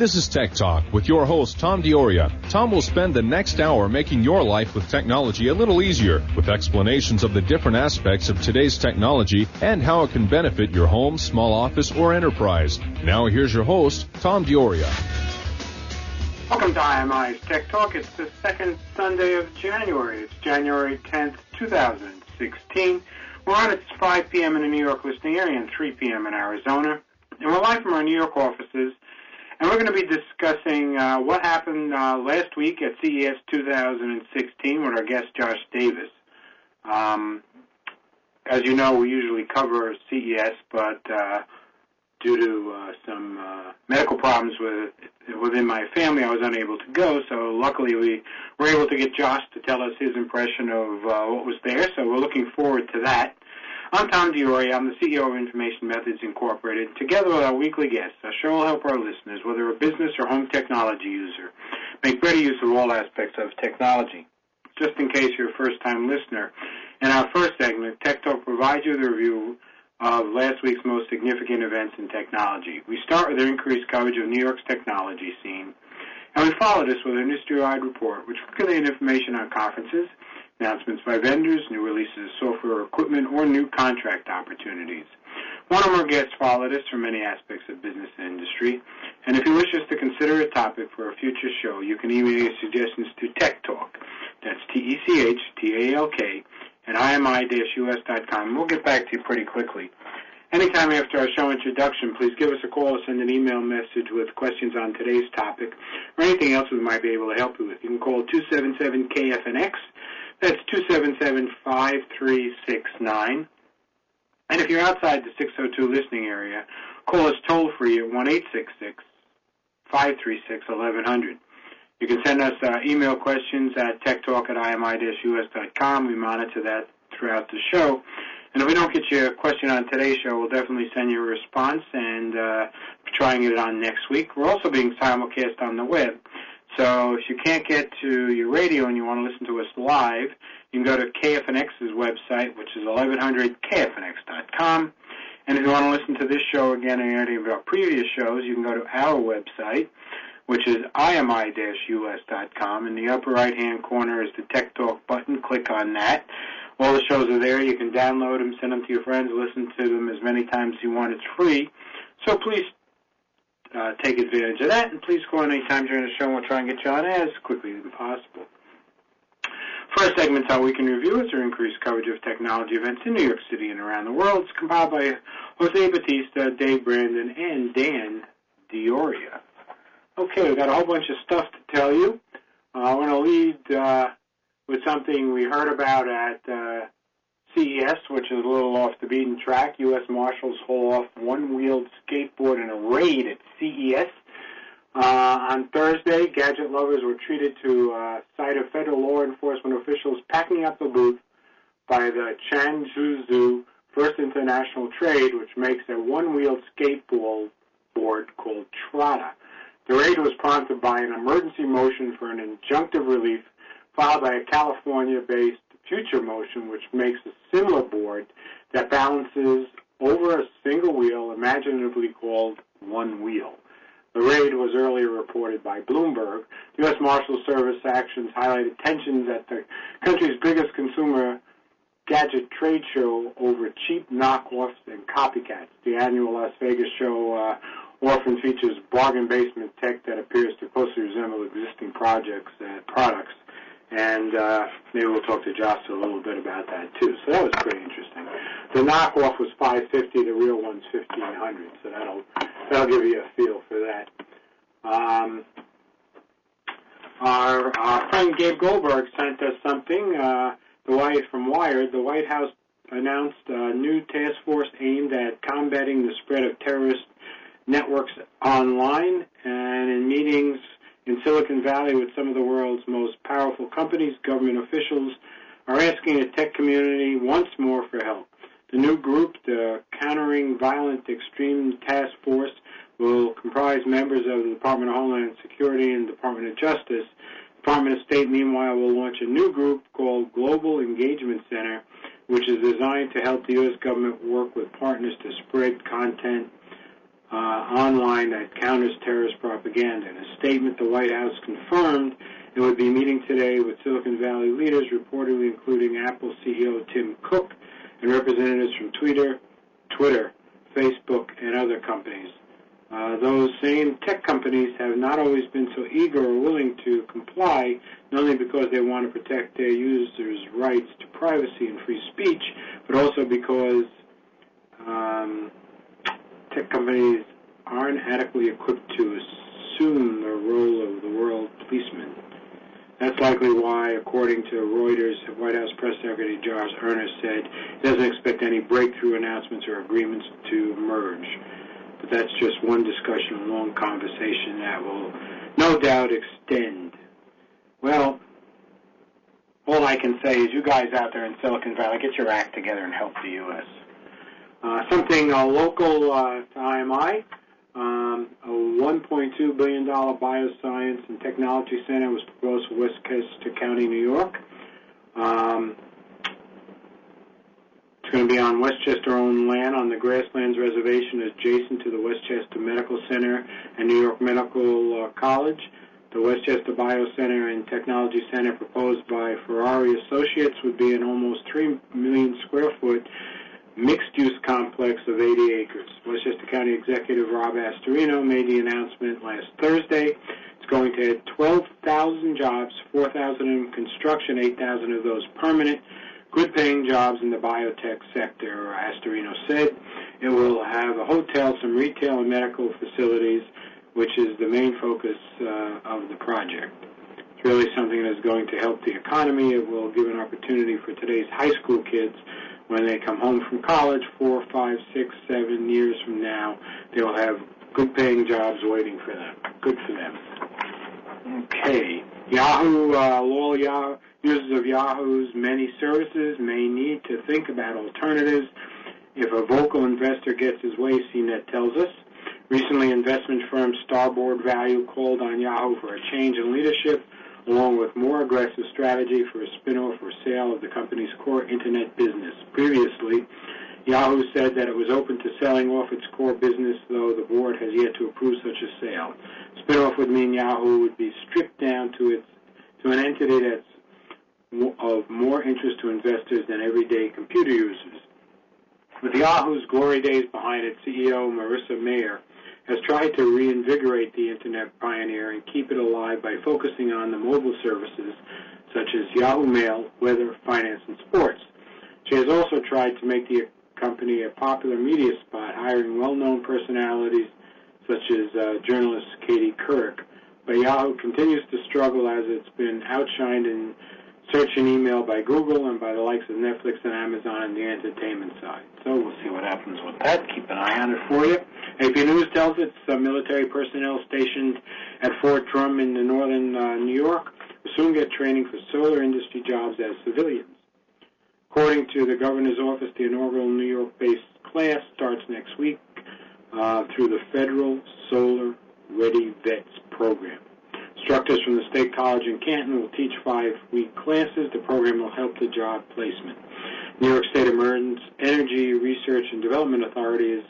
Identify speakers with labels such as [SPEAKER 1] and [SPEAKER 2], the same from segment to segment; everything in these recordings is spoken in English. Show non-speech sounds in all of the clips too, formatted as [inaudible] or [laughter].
[SPEAKER 1] This is Tech Talk with your host, Tom D'Auria. Tom will spend the next hour making your life with technology a little easier with explanations of the different aspects of today's technology and how it can benefit your home, small office, or enterprise. Now here's your host, Tom D'Auria.
[SPEAKER 2] Welcome to IMI's Tech Talk. It's the second Sunday of January. It's January 10th, 2016. We're on at 5 p.m. in the New York listening area and 3 p.m. in Arizona. And we're live from our New York offices and we're going to be discussing uh, what happened uh, last week at CES 2016 with our guest Josh Davis. Um, as you know, we usually cover CES, but uh, due to uh, some uh, medical problems with within my family, I was unable to go. So luckily, we were able to get Josh to tell us his impression of uh, what was there. So we're looking forward to that. I'm Tom D'Auria. I'm the CEO of Information Methods Incorporated. Together with our weekly guests, our show will help our listeners, whether a business or home technology user, make better use of all aspects of technology. Just in case you're a first-time listener, in our first segment, Tech Talk provides you the review of last week's most significant events in technology. We start with our increased coverage of New York's technology scene, and we follow this with an industry-wide report, which will information on conferences, announcements by vendors, new releases of software or equipment, or new contract opportunities. One or more guests follow us from many aspects of business and industry. And if you wish us to consider a topic for a future show, you can email your suggestions to Tech Talk. That's T-E-C-H-T-A-L-K at imi-us.com. We'll get back to you pretty quickly. Anytime after our show introduction, please give us a call or send an email message with questions on today's topic or anything else we might be able to help you with. You can call 277-KFNX that's 277-5369. And if you're outside the 602 listening area, call us toll free at 1-866-536-1100. You can send us uh, email questions at techtalk at imi-us.com. We monitor that throughout the show. And if we don't get your question on today's show, we'll definitely send you a response and uh, try and get it on next week. We're also being simulcast on the web. So if you can't get to your radio and you want to listen to us live, you can go to KFNX's website, which is 1100kfnx.com. And if you want to listen to this show again or any of our previous shows, you can go to our website, which is imi-us.com. In the upper right-hand corner is the Tech Talk button. Click on that. All the shows are there. You can download them, send them to your friends, listen to them as many times as you want. It's free. So please uh, take advantage of that. And please call anytime during the show, and we'll try and get you on as quickly as possible. First segment's how we can review is our increased coverage of technology events in New York City and around the world. It's compiled by Jose Batista, Dave Brandon, and Dan D'Auria. Okay, we've got a whole bunch of stuff to tell you. Uh, I want to lead uh, with something we heard about at uh, CES, which is a little off the beaten track. U.S. Marshals haul off one-wheeled skateboard in a raid at CES. Uh, on Thursday, gadget lovers were treated to uh, sight of federal law enforcement officials packing up the booth by the Changzhou First International Trade, which makes a one-wheeled skateboard board called Trotter. The raid was prompted by an emergency motion for an injunctive relief filed by a California-based Future Motion, which makes a similar board that balances over a single wheel, imaginatively called one wheel. The raid was earlier reported by Bloomberg. The U.S. Marshal Service actions highlighted tensions at the country's biggest consumer gadget trade show over cheap knockoffs and copycats. The annual Las Vegas show uh, often features bargain basement tech that appears to closely resemble existing projects uh, products and uh, maybe we'll talk to Josh a little bit about that too. So that was pretty interesting. The knockoff was 550, the real one's 1500. So that'll that'll give you a feel for that. Um, our, our friend Gabe Goldberg sent us something. Uh, the White from Wired. The White House announced a new task force aimed at combating the spread of terrorist networks online. And in meetings in Silicon Valley with some of the world's most powerful companies, government officials are asking the tech community once more for help. The new group, the Countering Violent Extreme Task Force, will comprise members of the Department of Homeland Security and Department of Justice. Department of State, meanwhile, will launch a new group called Global Engagement Center, which is designed to help the U.S. government work with partners to spread content uh, online that counters terrorist propaganda. In a statement, the White House confirmed it would be meeting today with Silicon Valley leaders, reportedly including Apple CEO Tim Cook and representatives from Twitter, Twitter, Facebook, and other companies. Uh, those same tech companies have not always been so eager or willing to comply, not only because they want to protect their users' rights to privacy and free speech, but also because um, tech companies aren't adequately equipped to assume the role of the world policeman. That's likely why, according to Reuters, White House Press Secretary Josh Earnest said he doesn't expect any breakthrough announcements or agreements to emerge. But that's just one discussion, a long conversation that will no doubt extend. Well, all I can say is you guys out there in Silicon Valley, get your act together and help the U.S. Uh, something uh, local uh, to IMI, um, a $1.2 billion bioscience and technology center was proposed for Westchester County, New York. Um, it's going to be on Westchester-owned land on the Grasslands Reservation adjacent to the Westchester Medical Center and New York Medical uh, College. The Westchester Bio Center and Technology Center proposed by Fareri Associates would be an almost 3 million square foot mixed-use complex of 80 acres. Westchester County Executive Rob Astorino made the announcement last Thursday. It's going to add 12,000 jobs, 4,000 in construction, 8,000 of those permanent, good-paying jobs in the biotech sector, Astorino said. It will have a hotel, some retail and medical facilities, which is the main focus uh, of the project. It's really something that's going to help the economy. It will give an opportunity for today's high school kids when they come home from college, four, five, six, seven years from now, they'll have good paying jobs waiting for them. Good for them. Okay. Yahoo, uh, loyal Yahoo, users of Yahoo's many services may need to think about alternatives if a vocal investor gets his way, CNET tells us. Recently, investment firm Starboard Value called on Yahoo for a change in leadership along with more aggressive strategy for a spin-off or sale of the company's core internet business. Previously, Yahoo said that it was open to selling off its core business, though the board has yet to approve such a sale. Spin-off would mean Yahoo would be stripped down to its to an entity that's of more interest to investors than everyday computer users. With Yahoo's glory days behind it, CEO Marissa Mayer has tried to reinvigorate the Internet pioneer and keep it alive by focusing on the mobile services such as Yahoo Mail, weather, finance, and sports. She has also tried to make the company a popular media spot, hiring well-known personalities such as uh, journalist Katie Couric. But Yahoo continues to struggle as it's been outshined in search and email by Google and by the likes of Netflix and Amazon on the entertainment side. So we'll see what happens with that. Keep an eye on it for you. AP News tells us uh, military personnel stationed at Fort Drum in the northern uh, New York will soon get training for solar industry jobs as civilians. According to the governor's office, the inaugural New York-based class starts next week uh, through the Federal Solar Ready Vets program. Instructors from the State College in Canton will teach five-week classes. The program will help the job placement. New York State Energy Research and Development Authority is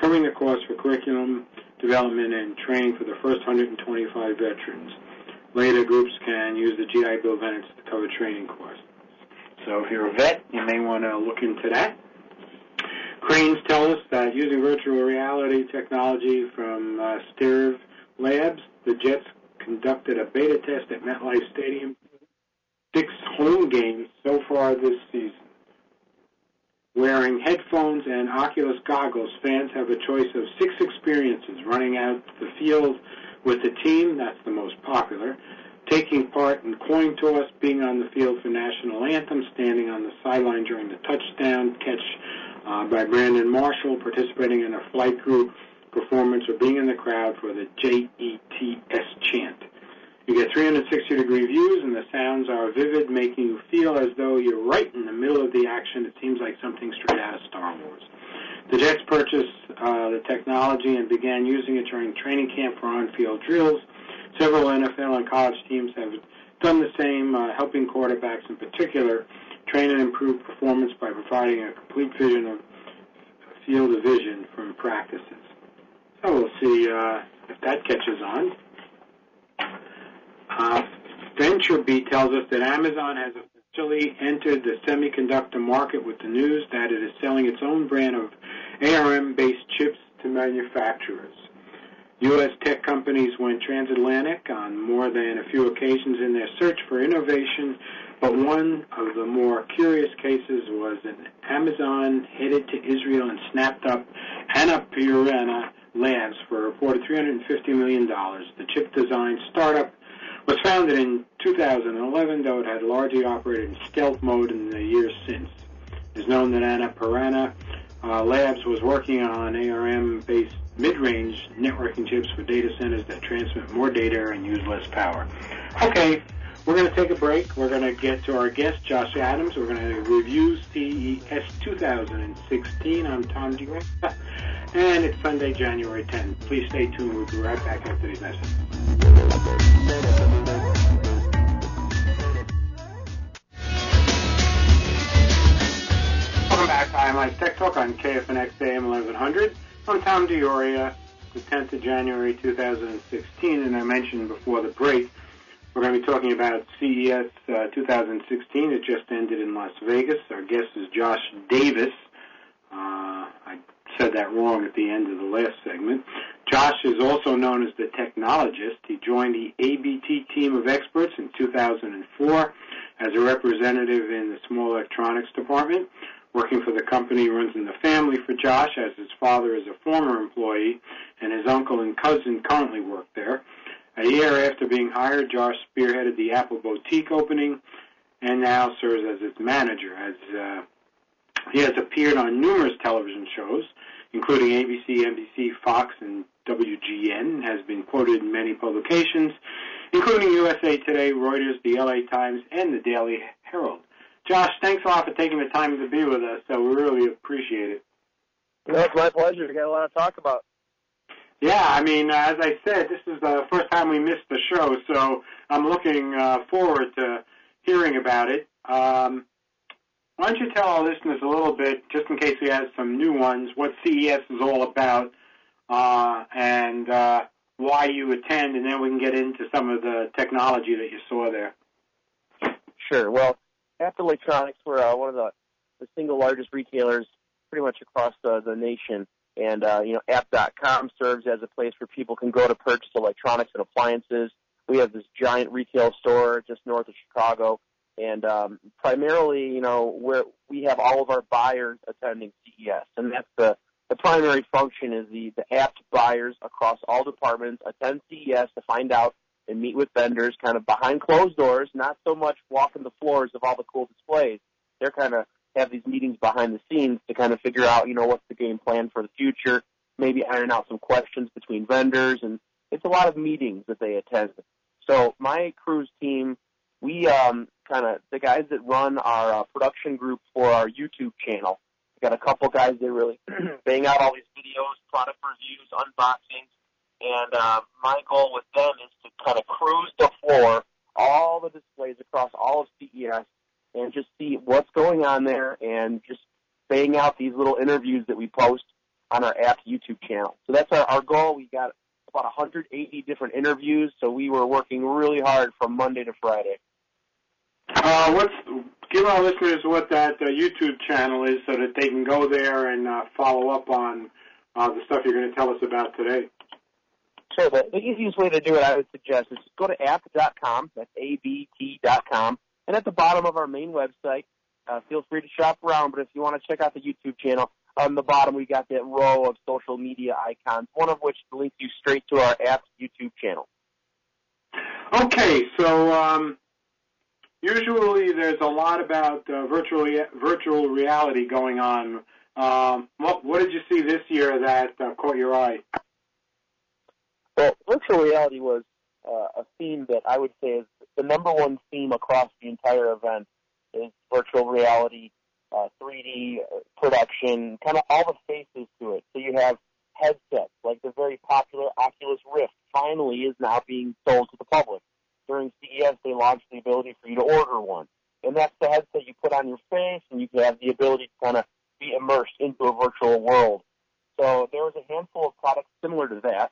[SPEAKER 2] covering the cost for curriculum development and training for the first 125 veterans. Later, groups can use the GI Bill benefits to cover training costs. So if you're a vet, you may want to look into that. Crain's tell us that using virtual reality technology from uh, STRIVR Labs, the Jets conducted a beta test at MetLife Stadium. Six home games so far this season. Wearing headphones and Oculus goggles, fans have a choice of six experiences running out the field with the team, that's the most popular, taking part in coin toss, being on the field for national anthem, standing on the sideline during the touchdown catch uh, by Brandon Marshall, participating in a Flight Crew performance, or being in the crowd for the J-E-T-S chant. You get 360 degree views, and the sounds are vivid, making you feel as though you're right in the middle of the action. It seems like something straight out of Star Wars. The Jets purchased uh, the technology and began using it during training camp for on-field drills. Several NFL and college teams have done the same, uh, helping quarterbacks in particular train and improve performance by providing a complete vision of field of vision from practices. So we'll see uh, if that catches on. VentureBeat tells us that Amazon has officially entered the semiconductor market with the news that it is selling its own brand of ARM-based chips to manufacturers. U.S. tech companies went transatlantic on more than a few occasions in their search for innovation, but one of the more curious cases was an Amazon headed to Israel and snapped up Annapurna Labs for a reported $350 million. The chip design startup was founded in 2011, though it had largely operated in stealth mode in the years since. It is known that Annapurna uh, Labs was working on ARM-based mid-range networking chips for data centers that transmit more data and use less power. Okay, we're going to take a break. We're going to get to our guest, Josh Adams. We're going to review CES 2016. I'm Tom DeGray, and it's Sunday, January 10th. Please stay tuned. We'll be right back after these messages. Back to IMI Tech Talk on KFNX AM 1100. I'm Tom D'Auria, the 10th of January 2016, and I mentioned before the break we're going to be talking about CES uh, 2016. It just ended in Las Vegas. Our guest is Josh Davis. Uh, I said that wrong at the end of the last segment. Josh is also known as the technologist. He joined the ABT team of experts in 2004 as a representative in the small electronics department. Working for the company runs in the family for Josh, as his father is a former employee and his uncle and cousin currently work there. A year after being hired, Josh spearheaded the Apple Boutique opening and now serves as its manager. As uh, he has appeared on numerous television shows, including ABC, NBC, Fox, and WGN, has been quoted in many publications, including USA Today, Reuters, the LA Times, and the Daily Herald. Josh, thanks a lot for taking the time to be with us. So we really appreciate it.
[SPEAKER 3] No, it's my pleasure. We got a lot to talk about.
[SPEAKER 2] Yeah, I mean, uh, as I said, this is the first time we missed the show, so I'm looking uh, forward to hearing about it. Um, why don't you tell our listeners a little bit, just in case we have some new ones, what CES is all about uh, and uh, why you attend, and then we can get into some of the technology that you saw there.
[SPEAKER 3] Sure. Well, ABT Electronics, we're uh, one of the, the single largest retailers pretty much across the, the nation. And, uh, you know, abt.com serves as a place where people can go to purchase electronics and appliances. We have this giant retail store just north of Chicago. And um, primarily, you know, where we have all of our buyers attending CES. And that's the, the primary function is the, the ABT buyers across all departments attend CES to find out and meet with vendors kind of behind closed doors, not so much walking the floors of all the cool displays. They're kind of have these meetings behind the scenes to kind of figure out, you know, what's the game plan for the future, maybe iron out some questions between vendors, and it's a lot of meetings that they attend. So my cruise team, we um, kind of the guys that run our uh, production group for our YouTube channel. We got a couple guys that really [clears throat] bang out all these videos, product reviews, unboxings, and uh, my goal with them is to kind of cruise the floor, all the displays across all of CES, and just see what's going on there, and just bang out these little interviews that we post on our ABT YouTube channel. So that's our, our goal. We got about 180 different interviews, so we were working really hard from Monday to Friday.
[SPEAKER 2] Uh, what's give our listeners what that uh, YouTube channel is, so that they can go there and uh, follow up on uh, the stuff you're going to tell us about today.
[SPEAKER 3] Sure. The, the easiest way to do it, I would suggest, is go to abt.com. That's A-B-T.com. And at the bottom of our main website, uh, feel free to shop around. But if you want to check out the YouTube channel, on the bottom we got that row of social media icons, one of which links you straight to our ABT YouTube channel.
[SPEAKER 2] Okay, so um, usually there's a lot about uh, virtual virtual reality going on. Um, what, what did you see this year that uh, caught your eye?
[SPEAKER 3] Well, virtual reality was uh, a theme that I would say is the number one theme across the entire event is virtual reality, uh, 3D production, kind of all the faces to it. So you have headsets, like the very popular Oculus Rift, finally is now being sold to the public. During CES, they launched the ability for you to order one. And that's the headset you put on your face, and you have the ability to kind of be immersed into a virtual world. So there was a handful of products similar to that.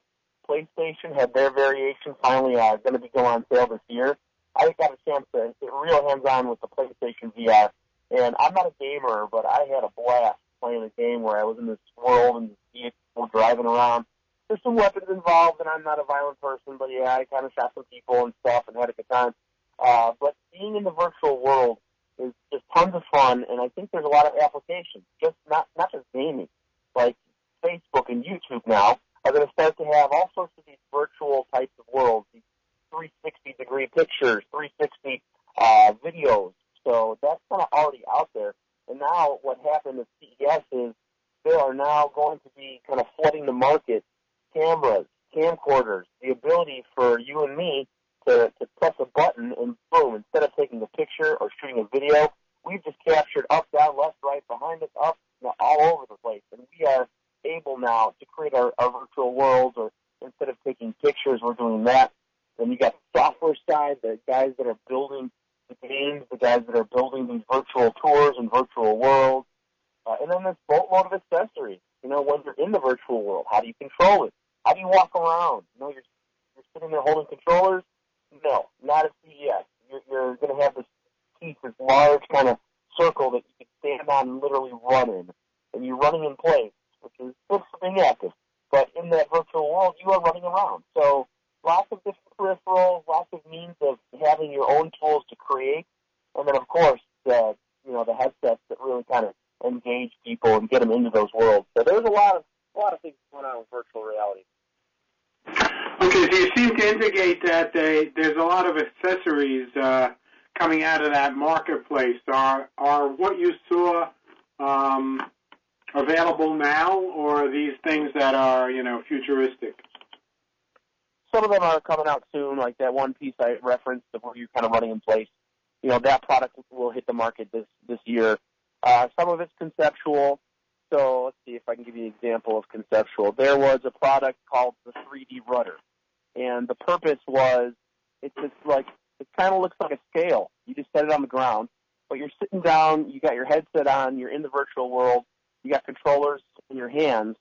[SPEAKER 3] PlayStation had their variation finally uh, going to be going on sale this year. I got a chance to get real hands-on with the PlayStation VR, and I'm not a gamer, but I had a blast playing a game where I was in this world and people driving around. There's some weapons involved, and I'm not a violent person, but yeah, I kind of shot some people and stuff and had a good time. Uh, but being in the virtual world is just tons of fun, and I think there's a lot of applications. Just not not just gaming, like Facebook and YouTube now are going to start to have all sorts of these virtual types of worlds, these 360 degree pictures, 360 uh, videos. So that's kind of already out there. And now what happened at CES is there are now going to be kind of flooding the market cameras, camcorders, the ability for you and me to, to press a button and boom, instead of taking a picture or shooting a video, we've just captured up, down, left, right, behind us, up, you know, all over the place. And we are able now to create our, our virtual worlds or instead of taking pictures, we're doing that. Then you got the software side, the guys that are building the games, the guys that are building these virtual tours and virtual worlds. Uh, and then this boatload of accessories. You know, when you're in the virtual world, how do you control it? How do you walk around? You know, you're, you're sitting there holding controllers. No, not at CES. You're, you're going to have this piece, this large kind of circle that you can stand on and literally run in. And you're running in place, which is being active. But in that virtual world, you are running around. So lots of different peripherals, lots of means of having your own tools to create. And then, of course, the, you know, the headsets that really kind of engage people and get them into those worlds. So there's a lot of, a lot of things going on with virtual reality.
[SPEAKER 2] Okay, so you seem to indicate that they, there's a lot of accessories uh, coming out of that marketplace. Are are what you saw um, available now, or are these things that are you know futuristic?
[SPEAKER 3] Some of them are coming out soon, like that one piece I referenced where you're kind of running in place. You know, that product will hit the market this this year. Uh, some of it's conceptual. So let's see if I can give you an example of conceptual. There was a product called the 3D Rudder, and the purpose was it's just like it kind of looks like a scale. You just set it on the ground, but you're sitting down, you got your headset on, you're in the virtual world, you got controllers in your hands,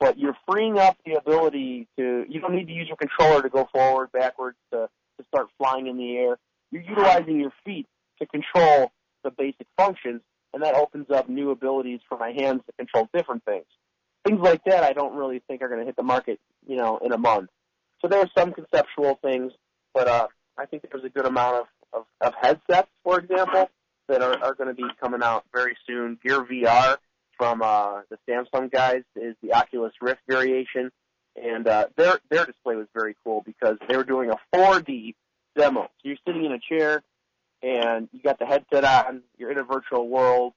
[SPEAKER 3] but you're freeing up the ability to. You don't need to use your controller to go forward, backwards, to to start flying in the air. You're utilizing your feet to control the basic functions and that opens up new abilities for my hands to control different things. Things like that I don't really think are going to hit the market, you know, in a month. So there are some conceptual things, but uh, I think there's a good amount of, of, of headsets, for example, that are, are going to be coming out very soon. Gear VR from uh, the Samsung guys is the Oculus Rift variation, and uh, their their display was very cool because they were doing a 4D demo. So you're sitting in a chair, and you got the headset on, you're in a virtual world,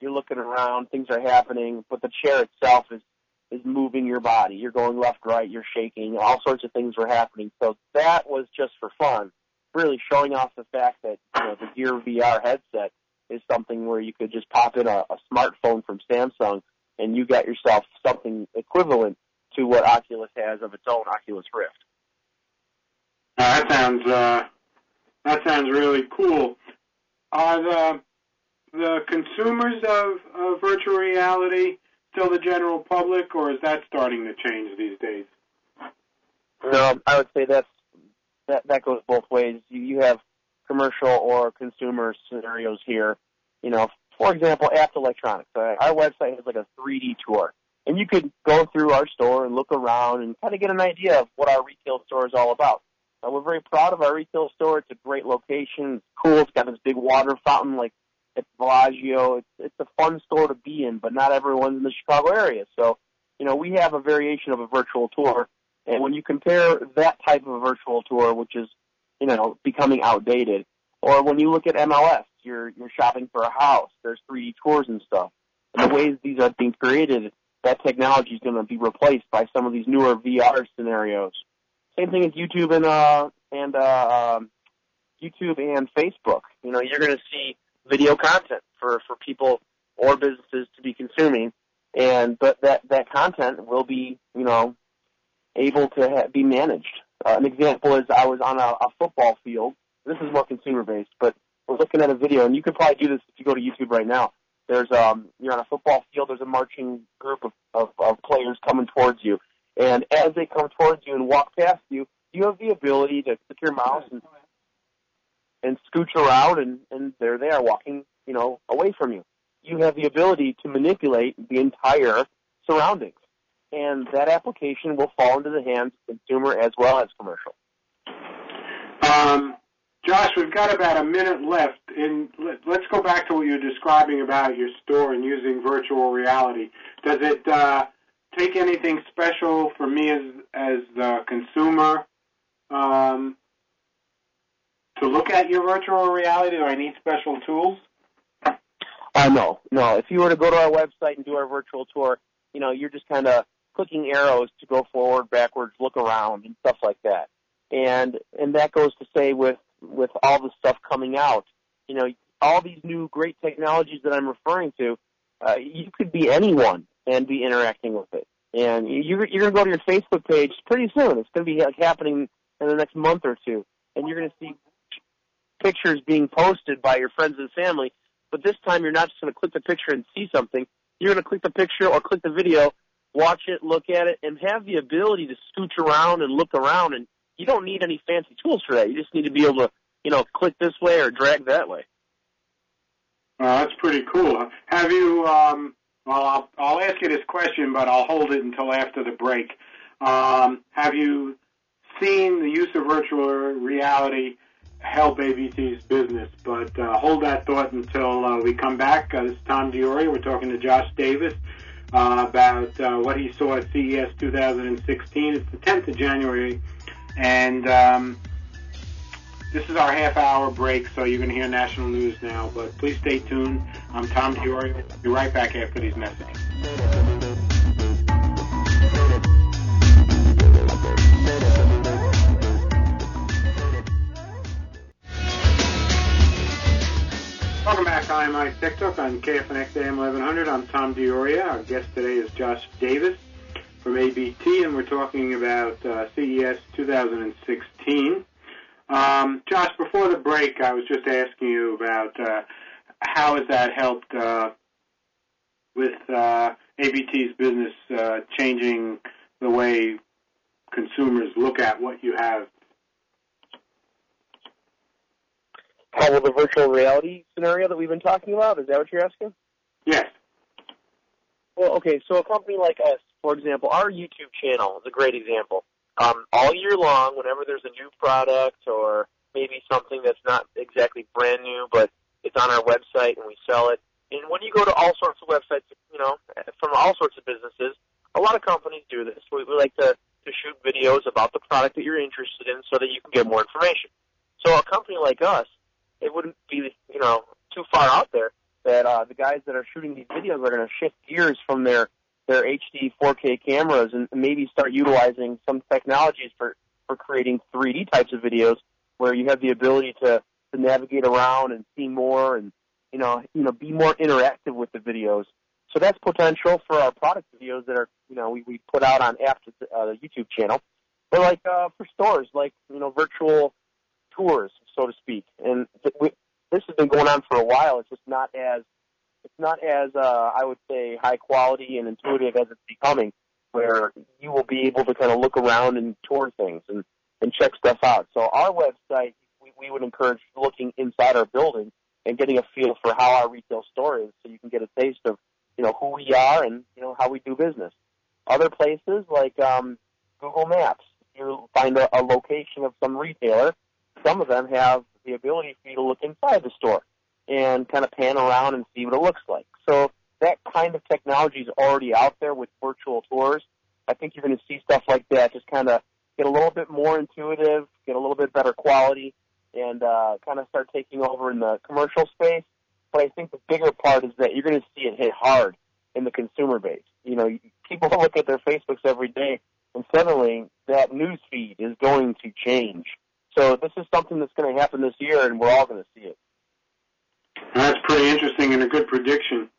[SPEAKER 3] you're looking around, things are happening, but the chair itself is is moving your body. You're going left, right, you're shaking, all sorts of things were happening. So that was just for fun, really showing off the fact that you know the Gear VR headset is something where you could just pop in a, a smartphone from Samsung and you got yourself something equivalent to what Oculus has of its own Oculus Rift.
[SPEAKER 2] Uh, that sounds uh, that sounds really cool. Are the the consumers of, of virtual reality still the general public, or is that starting to change these days?
[SPEAKER 3] No, I would say that's that that goes both ways. You you have commercial or consumer scenarios here. You know, for example, ABT Electronics. Uh, our website has like a 3D tour, and you could go through our store and look around and kind of get an idea of what our retail store is all about. Uh, we're very proud of our retail store. It's a great location. It's cool. It's got this big water fountain like at Bellagio. It's it's a fun store to be in, but not everyone's in the Chicago area. So, you know, we have a variation of a virtual tour. And when you compare that type of a virtual tour, which is, you know, becoming outdated, or when you look at MLS, you're you're shopping for a house. There's 3D tours and stuff. And the ways these are being created, that technology is going to be replaced by some of these newer VR scenarios. Same thing as YouTube and uh and uh um, YouTube and Facebook. You know, you're going to see video content for for people or businesses to be consuming, and but that that content will be you know able to ha- be managed. Uh, an example is I was on a, a football field. This is more consumer based, but we're looking at a video, and you could probably do this if you go to YouTube right now. There's um, you're on a football field. There's a marching group of, of, of players coming towards you, and as they come towards you and walk past you, you have the ability to click your mouse and and scooch around, and and there they are walking, you know, away from you. You have the ability to manipulate the entire surroundings, and that application will fall into the hands of consumer as well as commercial.
[SPEAKER 2] Um, Josh, we've got about a minute left, and let's go back to what you're describing about your store and using virtual reality. Does it uh, take anything special for me as as the consumer um, to look at your virtual reality? Do I need special tools?
[SPEAKER 3] Uh, no, no. If you were to go to our website and do our virtual tour, you know, you're just kind of clicking arrows to go forward, backwards, look around, and stuff like that. And and that goes to say with with all the stuff coming out, you know, all these new great technologies that I'm referring to, uh, you could be anyone and be interacting with it. And you're, you're to go to your Facebook page pretty soon. It's to be like happening in the next month or two, and you're to see pictures being posted by your friends and family. But this time, you're not just to click the picture and see something. You're to click the picture or click the video, watch it, look at it, and have the ability to scooch around and look around and you don't need any fancy tools for that. You just need to be able to, you know, click this way or drag that way.
[SPEAKER 2] Uh, that's pretty cool. Have you? Um, well, I'll, I'll ask you this question, but I'll hold it until after the break. Um, have you seen the use of virtual reality help ABT's business? But uh, hold that thought until uh, we come back. Uh, this is Tom D'Auria. We're talking to Josh Davis uh, about uh, what he saw at CES 2016. It's the 10th of January and um, this is our half hour break, so you're going to hear national news now. But please stay tuned. I'm Tom Diori. Be right back after these messages. IMI Tech Talk on KFNX AM 1100. I'm Tom D'Auria. Our guest today is Josh Davis from ABT, and we're talking about uh, CES 2016. Um, Josh, before the break, I was just asking you about uh, how has that helped uh, with uh, ABT's business uh, changing the way consumers look at what you have.
[SPEAKER 3] How will the virtual reality scenario that we've been talking about? Is that what you're asking?
[SPEAKER 2] Yes.
[SPEAKER 3] Well, okay, so a company like us for example, our YouTube channel is a great example. Um, all year long, whenever there's a new product or maybe something that's not exactly brand new, but it's on our website and we sell it. And when you go to all sorts of websites, you know, from all sorts of businesses, a lot of companies do this. We, we like to, to shoot videos about the product that you're interested in so that you can get more information. So a company like us, it wouldn't be, you know, too far out there that uh, the guys that are shooting these videos are going to shift gears from their their HD 4K cameras and maybe start utilizing some technologies for, for creating 3D types of videos where you have the ability to, to navigate around and see more and, you know, you know, be more interactive with the videos. So that's potential for our product videos that are, you know, we, we put out on after uh, the YouTube channel. But like, uh, for stores, like, you know, virtual tours, so to speak. And th- we, this has been going on for a while. It's just not as it's not as uh, I would say high quality and intuitive as it's becoming, where you will be able to kind of look around and tour things and and check stuff out. So our website, we, we would encourage looking inside our building and getting a feel for how our retail store is, so you can get a taste of you know who we are and you know how we do business. Other places like um, Google Maps, you find a, a location of some retailer. Some of them have the ability for you to look inside the store and kind of pan around and see what it looks like. So that kind of technology is already out there with virtual tours. I think you're going to see stuff like that just kind of get a little bit more intuitive, get a little bit better quality, and uh, kind of start taking over in the commercial space. But I think the bigger part is that you're going to see it hit hard in the consumer base. You know, people [laughs] look at their Facebooks every day, and suddenly that news feed is going to change. So this is something that's going to happen this year, and we're all going to see it.
[SPEAKER 2] That's pretty interesting and a good prediction.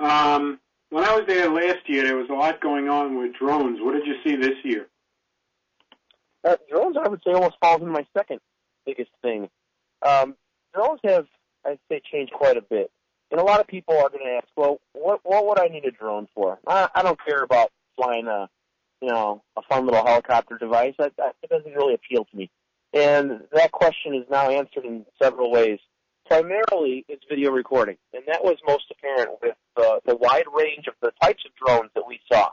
[SPEAKER 2] Um, when I was there last year, there was a lot going on with drones. What did you see this year?
[SPEAKER 3] Uh, drones, I would say, almost falls into my second biggest thing. Um, drones have, I'd say, changed quite a bit. And a lot of people are going to ask, well, what what would I need a drone for? I, I don't care about flying a, you know, a fun little helicopter device. That, that it doesn't really appeal to me. And that question is now answered in several ways. Primarily, it's video recording, and that was most apparent with uh, the wide range of the types of drones that we saw.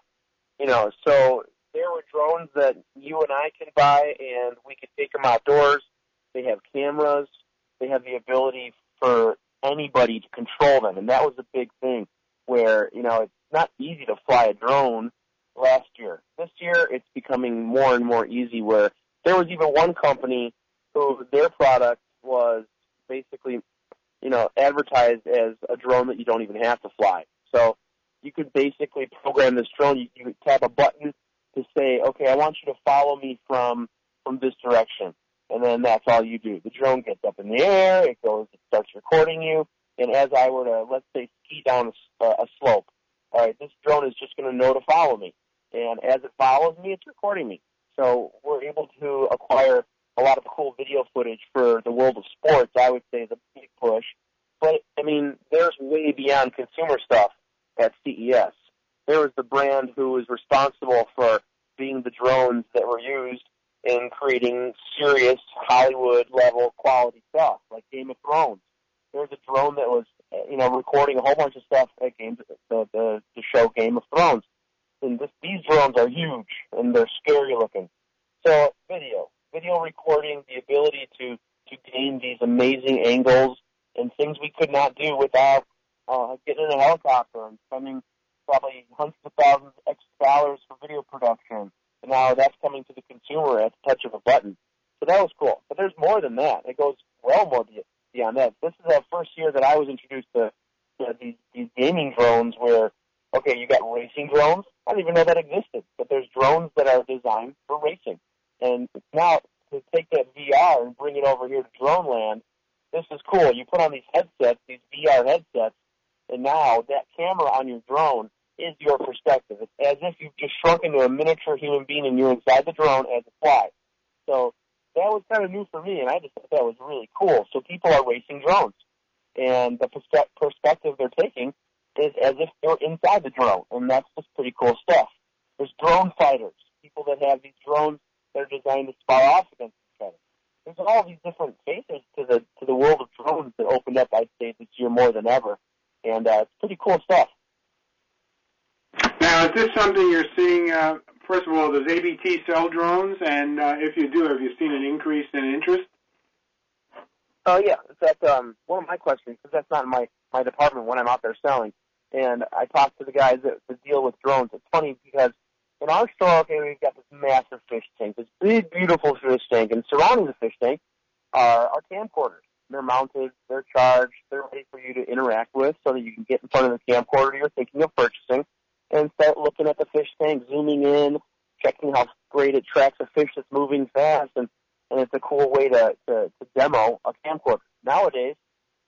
[SPEAKER 3] You know, so there were drones that you and I can buy, and we can take them outdoors. They have cameras. They have the ability for anybody to control them, and that was a big thing. Where you know it's not easy to fly a drone last year. This year, it's becoming more and more easy. Where there was even one company who their product was basically, you know, advertised as a drone that you don't even have to fly. So you could basically program this drone. You, you tap a button to say, okay, I want you to follow me from from this direction, and then that's all you do. The drone gets up in the air, it goes, it starts recording you, and as I were to let's say ski down a, a slope, all right, this drone is just going to know to follow me, and as it follows me, it's recording me. So we're able to acquire a lot of cool video footage for the world of sports. I would say the big push, but I mean, there's way beyond consumer stuff at CES there was the brand who was responsible for being the drones that were used in creating serious Hollywood level quality stuff, like Game of Thrones. There was a drone that was, you know, recording a whole bunch of stuff at Game the the, the show Game of Thrones. And this, these drones are huge and they're scary looking. So video, video recording, the ability to to gain these amazing angles and things we could not do without uh, getting in a helicopter and spending probably hundreds of thousands of extra dollars for video production. And now that's coming to the consumer at the touch of a button. So that was cool. But there's more than that. It goes well more beyond that. This is the first year that I was introduced to, to these, these gaming drones where, okay, you got racing drones. I didn't even know that existed. But there's drones that are designed for racing. And now to take that VR and bring it over here to drone land, cool. You put on these headsets, these VR headsets, and now that camera on your drone is your perspective. It's as if you've just shrunk into a miniature human being and you're inside the drone as it flies. So that was kind of new for me, and I just thought that was really cool. So people are racing drones, and the perspective they're taking is as if they're inside the drone, and that's just pretty cool stuff. There's drone fighters, people that have these drones that are designed to spar off against. There's all these different faces to the to the world of drones that opened up, I'd say, this year more than ever, and uh, it's pretty cool stuff.
[SPEAKER 2] Now, is this something you're seeing? Uh, first of all, does ABT sell drones? And uh, if you do, have you seen an increase in interest?
[SPEAKER 3] Oh uh, yeah, that's um, one of my questions because that's not my my department when I'm out there selling. And I talk to the guys that, that deal with drones. It's funny because in our store, okay, we've got this massive fish tank, this big, beautiful fish tank, and surrounding the fish tank are our camcorders. They're mounted, they're charged, they're ready for you to interact with so that you can get in front of the camcorder you're thinking of purchasing and start looking at the fish tank, zooming in, checking how great it tracks a fish that's moving fast, and and it's a cool way to to, to demo a camcorder. Nowadays,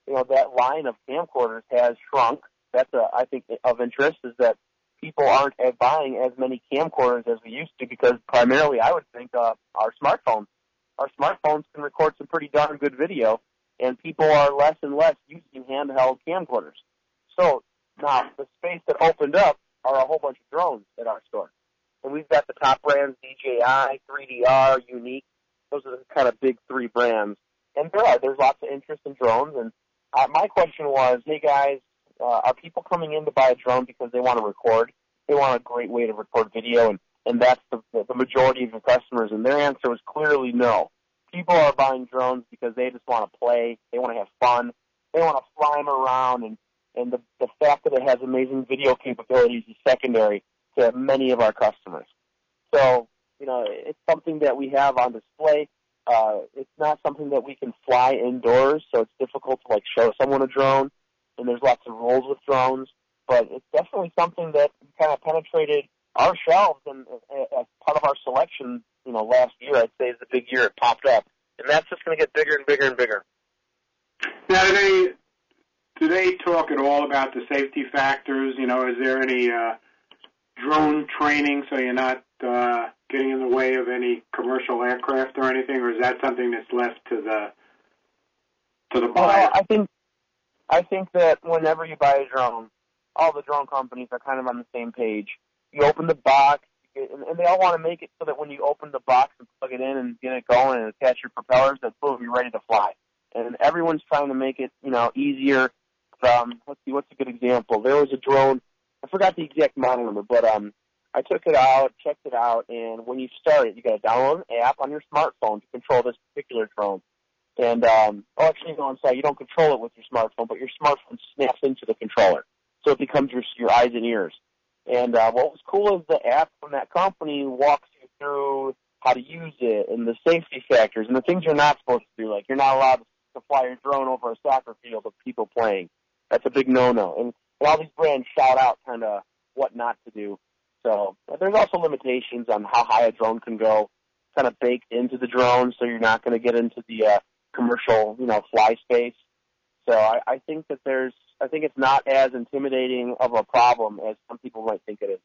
[SPEAKER 3] you know that line of camcorders has shrunk. That's a, I think of interest is that people aren't buying as many camcorders as we used to because primarily I would think uh, our smartphones. Our smartphones can record some pretty darn good video, and people are less and less using handheld camcorders. So now the space that opened up are a whole bunch of drones at our store. And we've got the top brands, DJI, 3DR, Yuneec. Those are the kind of big three brands. And there are, there's lots of interest in drones. And uh, my question was, hey guys, uh, are people coming in to buy a drone because they want to record? They want a great way to record video, and, and that's the, the majority of your customers. And their answer was clearly no. People are buying drones because they just want to play, they want to have fun, they want to fly them around and and the, the fact that it has amazing video capabilities is secondary to many of our customers. So, you know, it's something that we have on display. Uh, it's not something that we can fly indoors, so it's difficult to like show someone a drone. And there's lots of rules with drones, but it's definitely something that kind of penetrated our shelves and as part of our selection. You know, last year I'd say is the big year it popped up, and that's just going to get bigger and bigger and bigger.
[SPEAKER 2] Now, do they do they talk at all about the safety factors? You know, is there any uh, drone training so you're not uh, getting in the way of any commercial aircraft or anything, or is that something that's left to the to the buyer?
[SPEAKER 3] Well, I think I think that whenever you buy a drone, all the drone companies are kind of on the same page. You open the box, and, they all want to make it so that when you open the box and plug it in and get it going and attach your propellers, that boom, you're ready to fly. And everyone's trying to make it, you know, easier. Um, let's see, what's a good example? There was a drone. I forgot the exact model number, but um, I took it out, checked it out, and when you start it, you got to download an app on your smartphone to control this particular drone. And um, actually, no, I'm sorry, you don't control it with your smartphone, but your smartphone snaps into the controller, so it becomes your your eyes and ears. And uh, what was cool is the app from that company walks you through how to use it and the safety factors and the things you're not supposed to do. Like you're not allowed to fly your drone over a soccer field of people playing. That's a big no-no. And, and all these brands shout out kind of what not to do. So there's also limitations on how high a drone can go, kind of baked into the drone, so you're not going to get into the uh, commercial, you know, fly space. So I, I think that there's, I think it's not as intimidating of a problem as some people might think it is.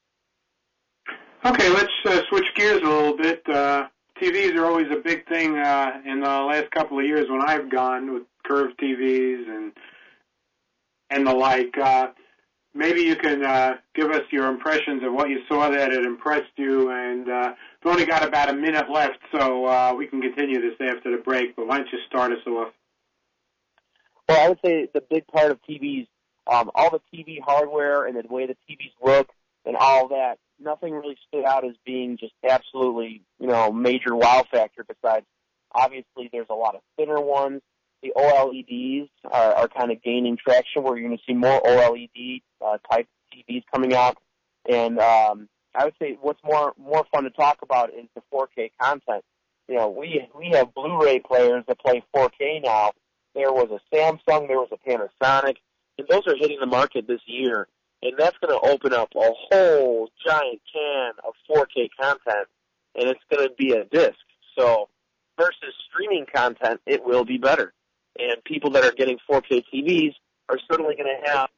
[SPEAKER 2] Okay, let's uh, switch gears a little bit. Uh, TVs are always a big thing uh, in the last couple of years when I've gone with curved TVs and and the like. Uh, maybe you can uh, give us your impressions of what you saw that it impressed you. And uh, we've only got about a minute left, so uh, we can continue this after the break. But why don't you start us off?
[SPEAKER 3] Well, I would say the big part of TVs, um, all the TV hardware and the way the TVs look and all that, nothing really stood out as being just absolutely, you know, major wow factor besides obviously there's a lot of thinner ones. The OLEDs are, are kind of gaining traction where you're going to see more OLED uh, type TVs coming out. And um, I would say what's more more fun to talk about is the 4K content. You know, we we have Blu-ray players that play 4K now, there was a Samsung, there was a Panasonic, and those are hitting the market this year. And that's going to open up a whole giant can of 4K content, and it's going to be a disc. So versus streaming content, it will be better. And people that are getting 4K TVs are certainly going to have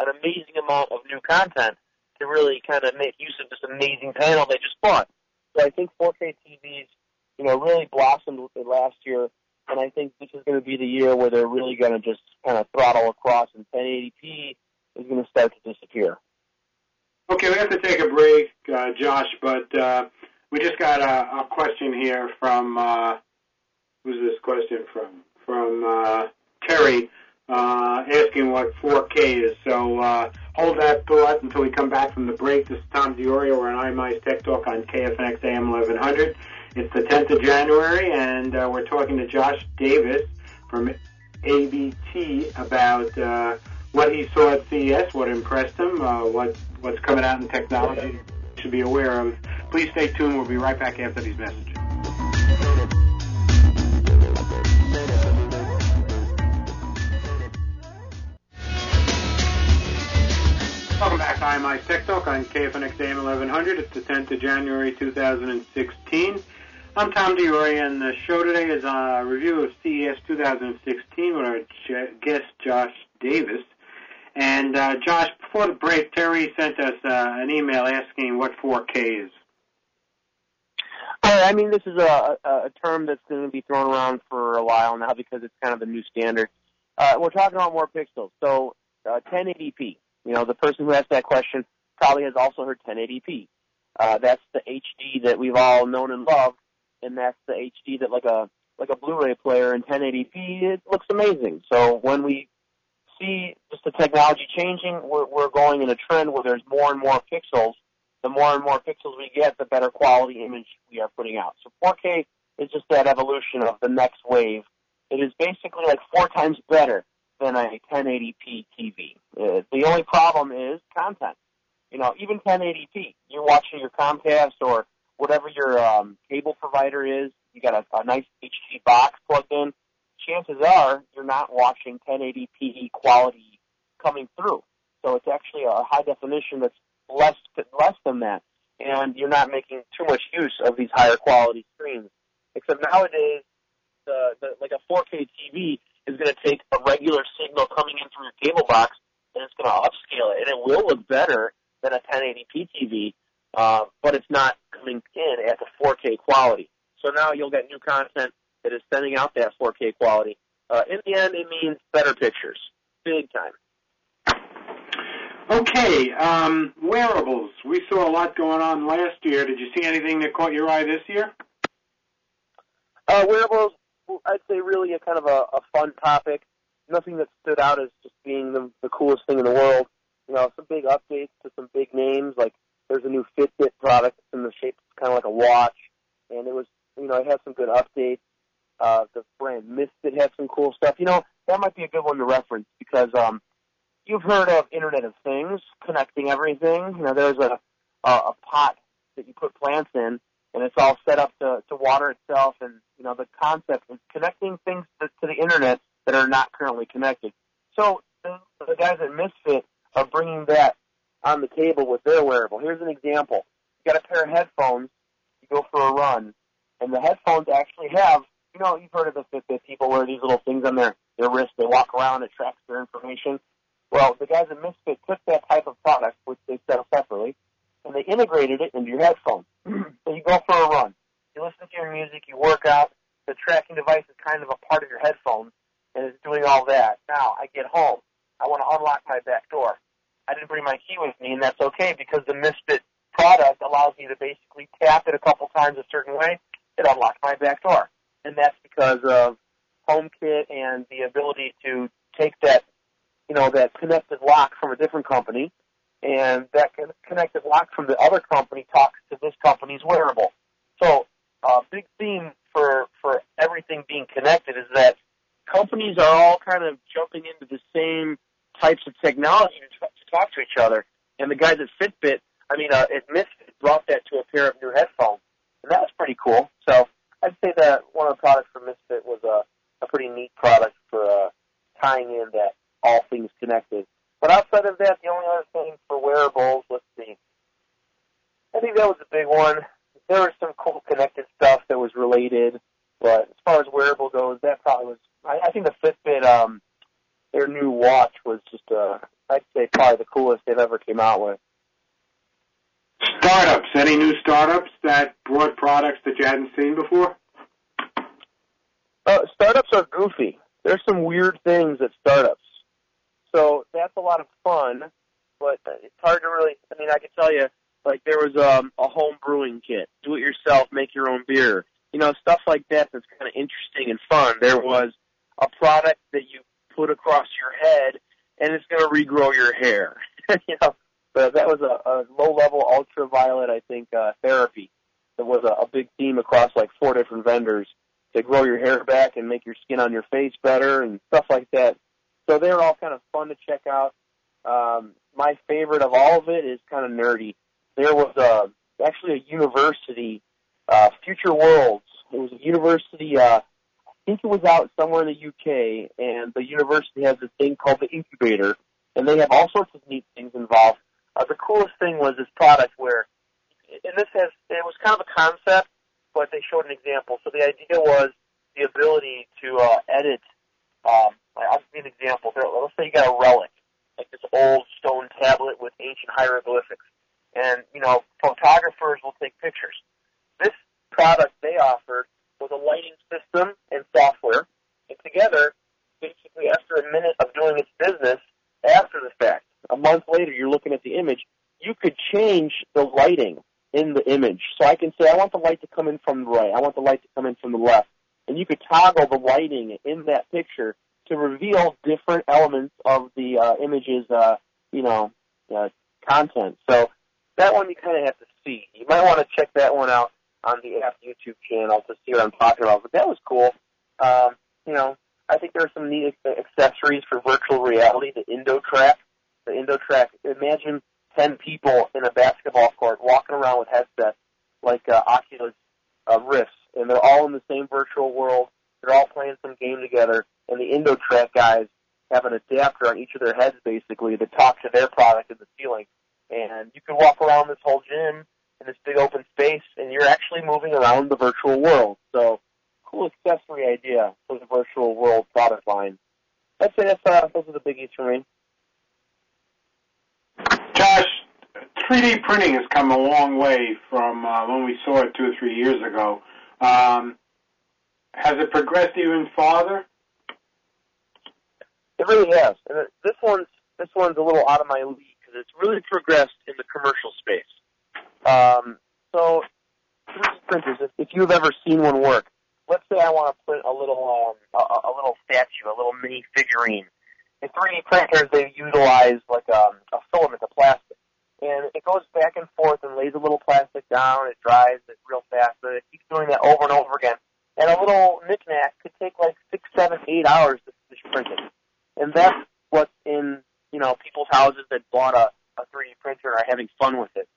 [SPEAKER 3] an amazing amount of new content to really kind of make use of this amazing panel they just bought. So I think 4K TVs, you know, really blossomed last year and I think this is going to be the year where they're really going to just kind of throttle across, and 1080p is going to start to disappear.
[SPEAKER 2] Okay, we have to take a break, uh, Josh, but uh, we just got a, a question here from uh, who's this question from? From uh, Terry uh, asking what 4K is. So uh, hold that thought until we come back from the break. This is Tom D'Auria. We're on IMI's Tech Talk on KFNX AM 1100. It's the 10th of January, and uh, we're talking to Josh Davis from ABT about uh, what he saw at CES, what impressed him, uh, what what's coming out in technology should be aware of. Please stay tuned. We'll be right back after these messages. Welcome my Tech Talk on KFNX AM 1100. It's the 10th of January 2016. I'm Tom D'Auria, and the show today is a review of CES 2016 with our guest Josh Davis. And uh, Josh, before the break, Terry sent us uh, an email asking what 4K is.
[SPEAKER 3] I mean, this is a, a term that's going to be thrown around for a while now because it's kind of the new standard. Uh, we're talking about more pixels. So uh, 1080p. You know, the person who asked that question probably has also heard 1080p. Uh, that's the HD that we've all known and loved and that's the HD that like a like a Blu-ray player in 1080p, it looks amazing. So when we see just the technology changing, we're, we're going in a trend where there's more and more pixels. The more and more pixels we get, the better quality image we are putting out. So 4K is just that evolution of the next wave. It is basically like four times better than a 1080p TV. Uh, the only problem is content. You know, even 1080p, you're watching your Comcast or whatever your um, cable provider is, you got a, a nice HD box plugged in, chances are you're not watching 1080p quality coming through. So it's actually a high definition that's less less than that, and you're not making too much use of these higher quality screens. Except nowadays, the, the like a 4K TV is going to take a regular signal coming in through your cable box, and it's going to upscale it, and it will look better than a 1080p TV, uh, but it's not coming in at the 4K quality. So now you'll get new content that is sending out that 4K quality. Uh, in the end, it means better pictures. big time.
[SPEAKER 2] Okay, um, wearables. We saw a lot going on last year. Did you see anything that caught your eye this year?
[SPEAKER 3] Uh, wearables, I'd say really a kind of a, a fun topic. Nothing that stood out as just being the, the coolest thing in the world. You know, some big updates to some big names. Like there's a new Fitbit product in the shape kind of like a watch, and it was you know it has some good updates. Uh, the brand Misfit has some cool stuff. You know, that might be a good one to reference because um, you've heard of Internet of Things, connecting everything. You know, there's a a, a pot that you put plants in, and it's all set up to, to water itself. And you know, the concept is connecting things to, to the internet that are not currently connected. So the, the guys at Misfit are bringing that on the table with their wearable. Here's an example: you got a pair of headphones, you go for a run, and the headphones actually have. You know, you've heard of the Fitbit. People wear these little things on their their wrist. They walk around. It tracks their information. Well, the guys at Misfit took that type of product, which they sell separately, and they integrated it into your headphones. [clears throat] so you go for a run, you listen to your music, you work out. The tracking device is kind of a part of your headphones, and it's doing all that. Now I get home, I want to unlock my back door. I didn't bring my key with me, and that's okay because the Misfit product allows me to basically tap it a couple times a certain way. It unlocks my back door, and that's because of HomeKit and the ability to take that, you know, that connected lock from a different company and that connected lock from the other company talks to this company's wearable. So, a uh, big theme for for everything being connected is that companies are all kind of jumping into the same types of technology to, to talk to each other. And the guys at Fitbit, I mean, uh, at Misfit brought that to a pair of new headphones, and that was pretty cool. So, I'd say that one of the products from Misfit was a a pretty neat product for uh, tying in that all things connected but outside of that, the only other thing for wearables, let's see. I think that was a big one. There was some cool connected stuff that was related, but as far as wearable goes, that probably was. I, I think the Fitbit, um, their new watch was just, uh, I'd say probably the coolest they've ever came out with.
[SPEAKER 2] Startups. Any new startups that brought products that you hadn't seen before?
[SPEAKER 3] Uh, startups are goofy. There's some weird things at startups. So that's a lot of fun, but it's hard to really. I mean, I can tell you, like there was um, a home brewing kit, do it yourself, make your own beer. You know, stuff like that that's kind of interesting and fun. There was a product that you put across your head, and it's going to regrow your hair. [laughs] you know, but that was a, a low-level ultraviolet, I think, uh, therapy. That was a, a big theme across like four different vendors to grow your hair back and make your skin on your face better and stuff like that. So they're all kind of fun to check out. Um, my favorite of all of it is kind of nerdy. There was a actually a university, uh, Future Worlds. It was a university. Uh, I think it was out somewhere in the UK, and the university has this thing called the incubator, and they have all sorts of neat things involved. Uh, the coolest thing was this product where, and this has it was kind of a concept, but they showed an example. So the idea was the ability to uh, edit um, I'll give you an example. Let's say you got a relic, like this old stone tablet with ancient hieroglyphics, and you know photographers will take pictures. This product they offered was a lighting system and software, and together, basically after a minute of doing its business, after the fact, a month later, you're looking at the image, you could change the lighting in the image. So I can say, I want the light to come in from the right. I want the light to come in from the left. And you could toggle the lighting in that picture to reveal different elements of the uh, image's, uh, you know, uh, content. So that one you kind of have to see. You might want to check that one out on the app YouTube channel to see what I'm talking about. But that was cool. Um, you know, I think there are some neat accessories for virtual reality. The IndoTraq, the IndoTraq. Imagine ten people in a basketball court walking around with headsets like uh, Oculus uh, Rifts, and they're all in the same virtual world. They're all playing some game together, and the IndoTraq guys have an adapter on each of their heads basically to talk to their product in the ceiling. And you can walk around this whole gym in this big open space, and you're actually moving around the virtual world. So, cool accessory idea for the virtual world product line. I'd say that's, uh, those are the biggies for me.
[SPEAKER 2] Josh, 3D printing has come a long way from uh, when we saw it two or three years ago. Um, has it progressed even farther?
[SPEAKER 3] It really has. And this one's this one's a little out of my league because it's really progressed in the commercial space. Um, so 3D printers, if, if you've ever seen one work, let's say I want to print a little um, a, a little statue, a little mini figurine. In 3D printers, they utilize like um, a filament of plastic, and it goes back and forth and lays a little plastic down. It dries it real fast, and it keeps doing that over and over again. And a little knickknack could take like six, seven, eight hours to finish printing, and that's what's in you know people's houses that bought a, a 3D printer and are having fun with it.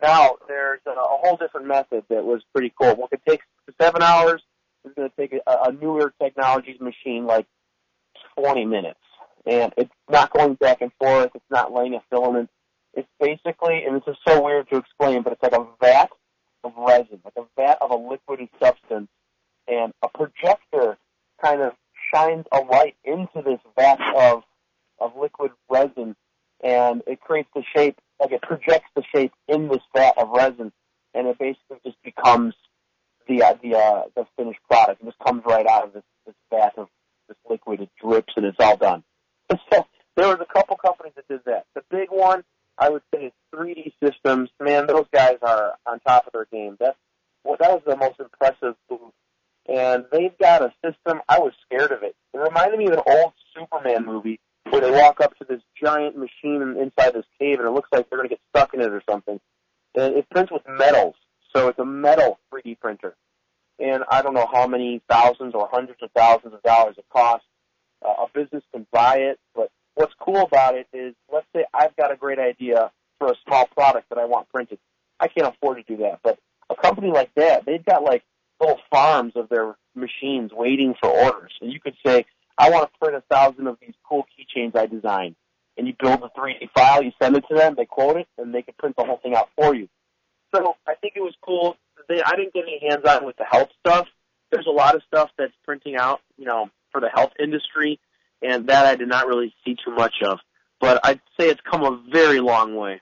[SPEAKER 3] Now there's a, a whole different method that was pretty cool. What could take seven hours is going to take a, a newer technologies machine like 20 minutes, and it's not going back and forth. It's not laying a filament. It's basically, and this is so weird to explain, but it's like a vat of resin, like a vat of a liquidy substance, and a projector kind of shines a light into this vat of of liquid resin, and it creates the shape, like it projects the shape in this vat of resin, and it basically just becomes the uh, the uh, the finished product. It just comes right out of this this vat of this liquid. It drips, and it's all done. [laughs] So there was a couple companies that did that. The big one, I would say, is 3D Systems. Man, those guys are on top of their game. That's well, that was the most impressive booth. And they've got a system. I was scared of it. It reminded me of an old Superman movie where they walk up to this giant machine inside this cave, and it looks like they're going to get stuck in it or something. And it prints with metals, so it's a metal 3D printer. And I don't know how many thousands or hundreds of thousands of dollars it costs. Uh, a business can buy it, but what's cool about it is, let's say I've got a great idea for a small product that I want printed. I can't afford to do that, but a company like that, they've got like little farms of their machines waiting for orders. And you could say, I want to print a thousand of these cool keychains I designed. And you build a 3D file, you send it to them, they quote it, and they can print the whole thing out for you. So I think it was cool. They, I didn't get any hands on with the health stuff. There's a lot of stuff that's printing out, you know, for the health industry, and that I did not really see too much of. But I'd say it's come a very long way.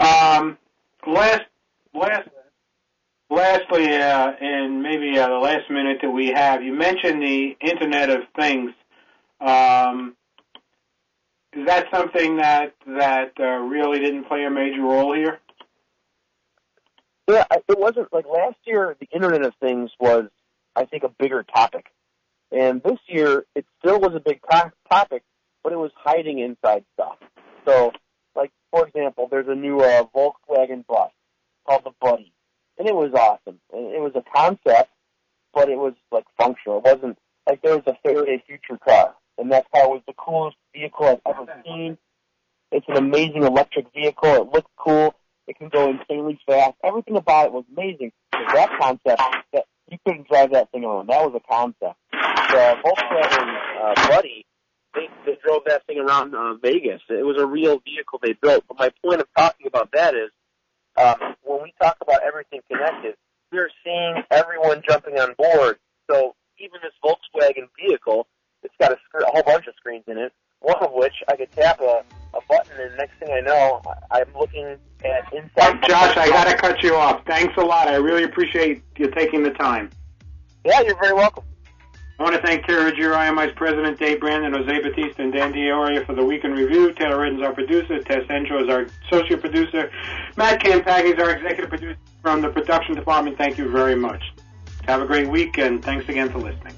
[SPEAKER 2] Um, last, last, lastly, uh, in maybe uh, the last minute that we have, you mentioned the Internet of Things. Um, is that something that that uh, really didn't play a major role here?
[SPEAKER 3] Yeah, it wasn't like last year. The Internet of Things was, I think, a bigger topic, and this year it still was a big to- topic, but it was hiding inside stuff. So, like for example, there's a new uh, Volkswagen bus called the BUDD-e, and it was awesome. It was a concept, but it was like functional. It wasn't like there was a Faraday Future car, and that car was the coolest vehicle I've ever seen. It's an amazing electric vehicle. It looked cool. It can go insanely fast. Everything about it was amazing. That concept, that you couldn't drive that thing around. That was a concept. The Volkswagen uh, BUDD-e, they, they drove that thing around uh, Vegas. It was a real vehicle they built. But my point of talking about that is, um, when we talk about everything connected, we're seeing everyone jumping on board. So even this Volkswagen vehicle, it's got a, sc- a whole bunch of screens in it. One of which I could tap a, a button, and next thing I know, I- I'm looking at inside.
[SPEAKER 2] Josh, I got to cut you off. Thanks a lot. I really appreciate you taking the time.
[SPEAKER 3] Yeah, you're very welcome.
[SPEAKER 2] I want to thank Giro, IMI's president, Dave Brandon, Jose Batista, and Dan D'Auria for the Week in Review. Taylor Redden's our producer. Tess Entro is our associate producer. Matt Campaggi is our executive producer from the production department. Thank you very much. Have a great week, and thanks again for listening.